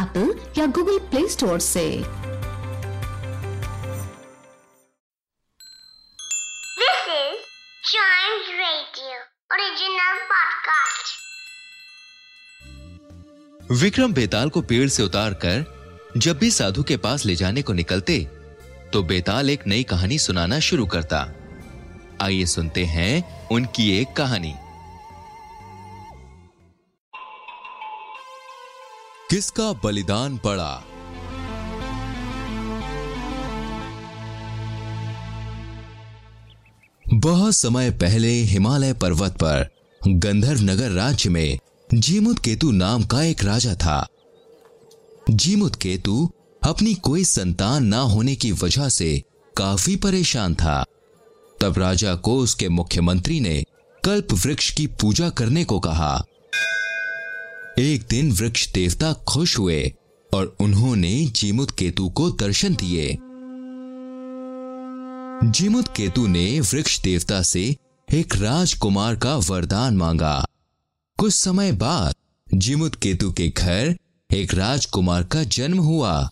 Apple या Google Play Store से। This is Chimes Radio, original podcast. Vikram Betaal को पेड़ से उतारकर जब भी साधु के पास ले जाने को निकलते तो बेताल एक नई कहानी सुनाना शुरू करता। आइए सुनते हैं उनकी एक कहानी। किसका बलिदान पड़ा? बहुत समय पहले हिमालय पर्वत पर गंधर्व नगर राज्य में, जीमुत केतु नाम का एक राजा था। जीमुत केतु अपनी कोई संतान ना होने की वजह से काफ़ी परेशान था। तब राजा को उसके मुख्यमंत्री ने कल्प वृक्ष की पूजा करने को कहा। एक दिन वृक्ष देवता खुश हुए और उन्होंने जीमुत केतु को दर्शन दिए। जीमुत केतु ने वृक्ष देवता से एक राजकुमार का वरदान मांगा। कुछ समय बाद जीमुत केतु के घर एक राजकुमार का जन्म हुआ।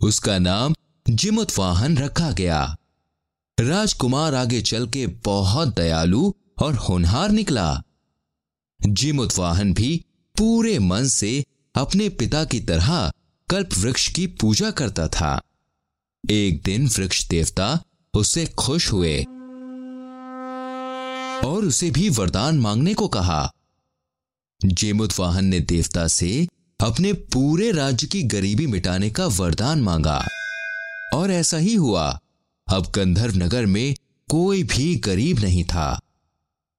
उसका नाम जिमुत वाहन रखा गया। राजकुमार आगे चल के बहुत दयालु और होनहार निकला। जीमुत वाहन भी पूरे मन से अपने पिता की तरह कल्प वृक्ष की पूजा करता था। एक दिन वृक्ष देवता उससे खुश हुए और उसे भी वरदान मांगने को कहा। जेमुत वाहन ने देवता से अपने पूरे राज्य की गरीबी मिटाने का वरदान मांगा और ऐसा ही हुआ। अब गंधर्व नगर में कोई भी गरीब नहीं था।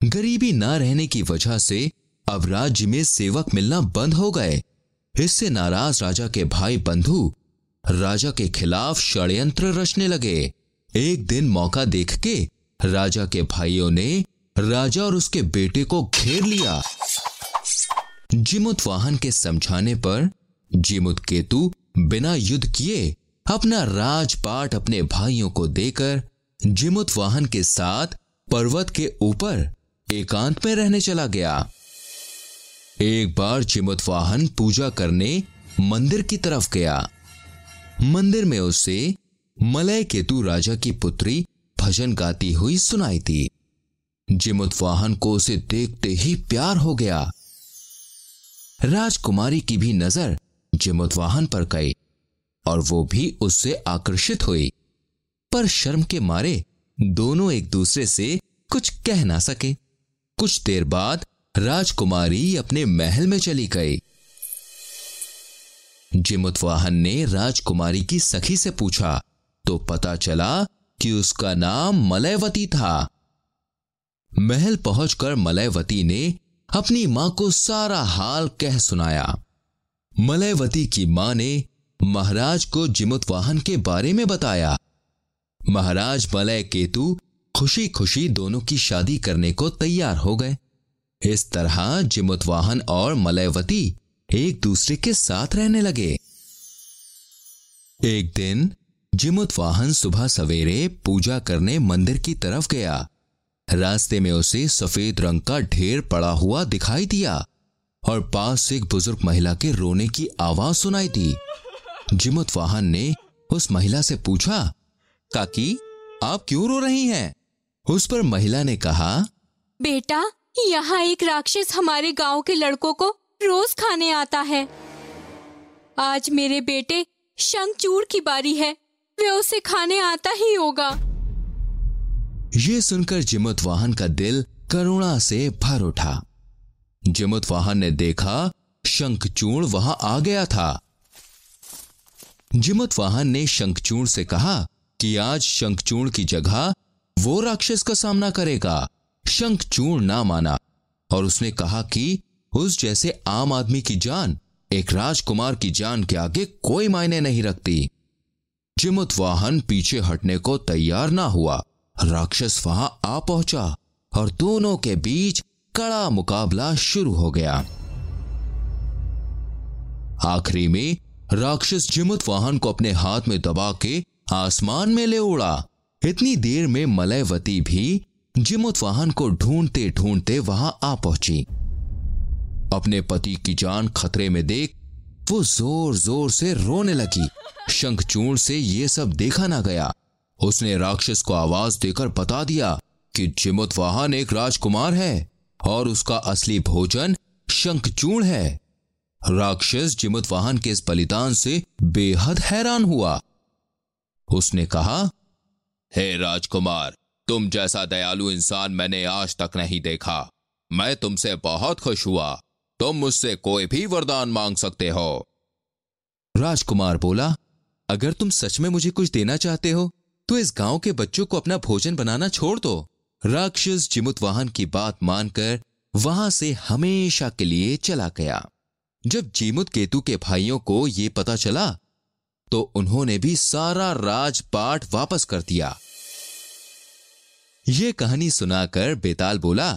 गरीबी ना रहने की वजह से अब राज्य में सेवक मिलना बंद हो गए। इससे नाराज़ राजा के भाई बंधु, राजा के खिलाफ षड्यंत्र रचने लगे। एक दिन मौका देख के राजा के भाइयों ने राजा और उसके बेटे को घेर लिया। जिमुत वाहन के समझाने पर जिमुत केतु बिना युद्ध किए अपना राजपाट अपने भाइयों को देकर जिमुत वाहन के साथ पर्वत के ऊपर एकांत में रहने चला गया। एक बार जिमुत वाहन पूजा करने मंदिर की तरफ़ गया। मंदिर में उसे मलय केतु राजा की पुत्री भजन गाती हुई सुनाई थी जिमुत वाहन को उसे देखते ही प्यार हो गया। राजकुमारी की भी नज़र जिमुत वाहन पर गई और वो भी उससे आकर्षित हुई। पर शर्म के मारे दोनों एक दूसरे से कुछ कह ना सके। कुछ देर बाद राजकुमारी अपने महल में चली गई। जिमुतवाहन ने राजकुमारी की सखी से पूछा तो पता चला कि उसका नाम मलयवती था। महल पहुंचकर मलयवती ने अपनी माँ को सारा हाल कह सुनाया। मलयवती की माँ ने महाराज को जिमुतवाहन के बारे में बताया। महाराज मलय केतु खुशी खुशी दोनों की शादी करने को तैयार हो गए। इस तरह जिमुतवाहन और मलयवती एक दूसरे के साथ रहने लगे। एक दिन जिमुत वाहन सुबह सवेरे पूजा करने मंदिर की तरफ़ गया। रास्ते में उसे सफ़ेद रंग का ढेर पड़ा हुआ दिखाई दिया और पास से एक बुज़ुर्ग महिला के रोने की आवाज़ सुनाई दी। जिमुत वाहन ने उस महिला से पूछा, काकी, आप क्यों रो रही हैं? उस पर महिला ने कहा बेटा यहाँ एक राक्षस हमारे गाँव के लड़कों को रोज खाने आता है। आज मेरे बेटे शंखचूड़ की बारी है। वे उसे खाने आता ही होगा। ये सुनकर जिमुत वाहन का दिल करुणा से भर उठा। जिमुत वाहन ने देखा शंखचूड़ वहाँ आ गया था। जिमुत वाहन ने शंखचूड़ से कहा कि आज शंखचूड़ की जगह वो राक्षस का सामना करेगा। शंखचूड़ ना माना। और उसने कहा कि, उस जैसे आम आदमी की जान, एक राजकुमार की जान के आगे कोई मायने नहीं रखती। जिमुत वाहन पीछे हटने को तैयार ना हुआ। राक्षस वहाँ आ पहुँचा और दोनों के बीच कड़ा मुकाबला शुरू हो गया। आखिरी में राक्षस जिमुत वाहन को अपने हाथ में दबा के आसमान में ले उड़ा। इतनी देर में मलयवती भी जिमुत वाहन को ढूंढते ढूंढते वहाँ आ पहुँची। अपने पति की जान खतरे में देख वो ज़ोर ज़ोर से रोने लगी। शंखचूर्ण से ये सब देखा ना गया। उसने राक्षस को आवाज़ देकर बता दिया कि जिमुत वाहन एक राजकुमार है और उसका असली भोजन शंखचूर्ण है। राक्षस जिमुत वाहन के इस बलिदान से बेहद हैरान हुआ। उसने कहा हे राजकुमार, तुम जैसा दयालु इंसान मैंने आज तक नहीं देखा। मैं तुमसे बहुत खुश हुआ। तुम मुझसे कोई भी वरदान मांग सकते हो। राजकुमार बोला, अगर तुम सच में मुझे कुछ देना चाहते हो तो इस गाँव के बच्चों को अपना भोजन बनाना छोड़ दो। राक्षस जिमुत वाहन की बात मानकर वहाँ से हमेशा के लिए चला गया। जब जीमुत केतु के भाइयों को यह पता चला तो उन्होंने भी सारा राजपाट वापस कर दिया। यह कहानी सुनाकर बेताल बोला,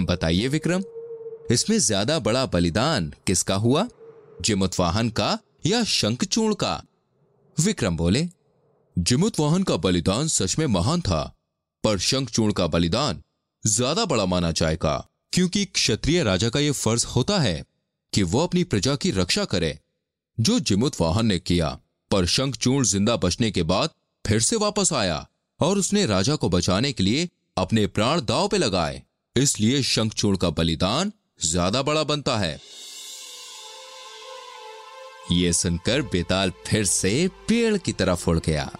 बताइए विक्रम, इसमें ज़्यादा बड़ा बलिदान किसका हुआ? जिमुतवाहन का या शंखचूर्ण का? विक्रम बोले, जिमुतवाहन का बलिदान सच में महान था, पर शंखचूर्ण का बलिदान ज़्यादा बड़ा माना जाएगा, क्योंकि क्षत्रिय राजा का यह फ़र्ज़ होता है कि वो अपनी प्रजा की रक्षा करे जो जिमुत वाहन ने किया। पर शंखचूर्ण ज़िंदा बचने के बाद फिर से वापस आया और उसने राजा को बचाने के लिए अपने प्राण दाव पे लगाए। इसलिए शंखचूर्ण का बलिदान ज़्यादा बड़ा बनता है। ये सुनकर बेताल फिर से पेड़ की तरफ़ उड़ गया।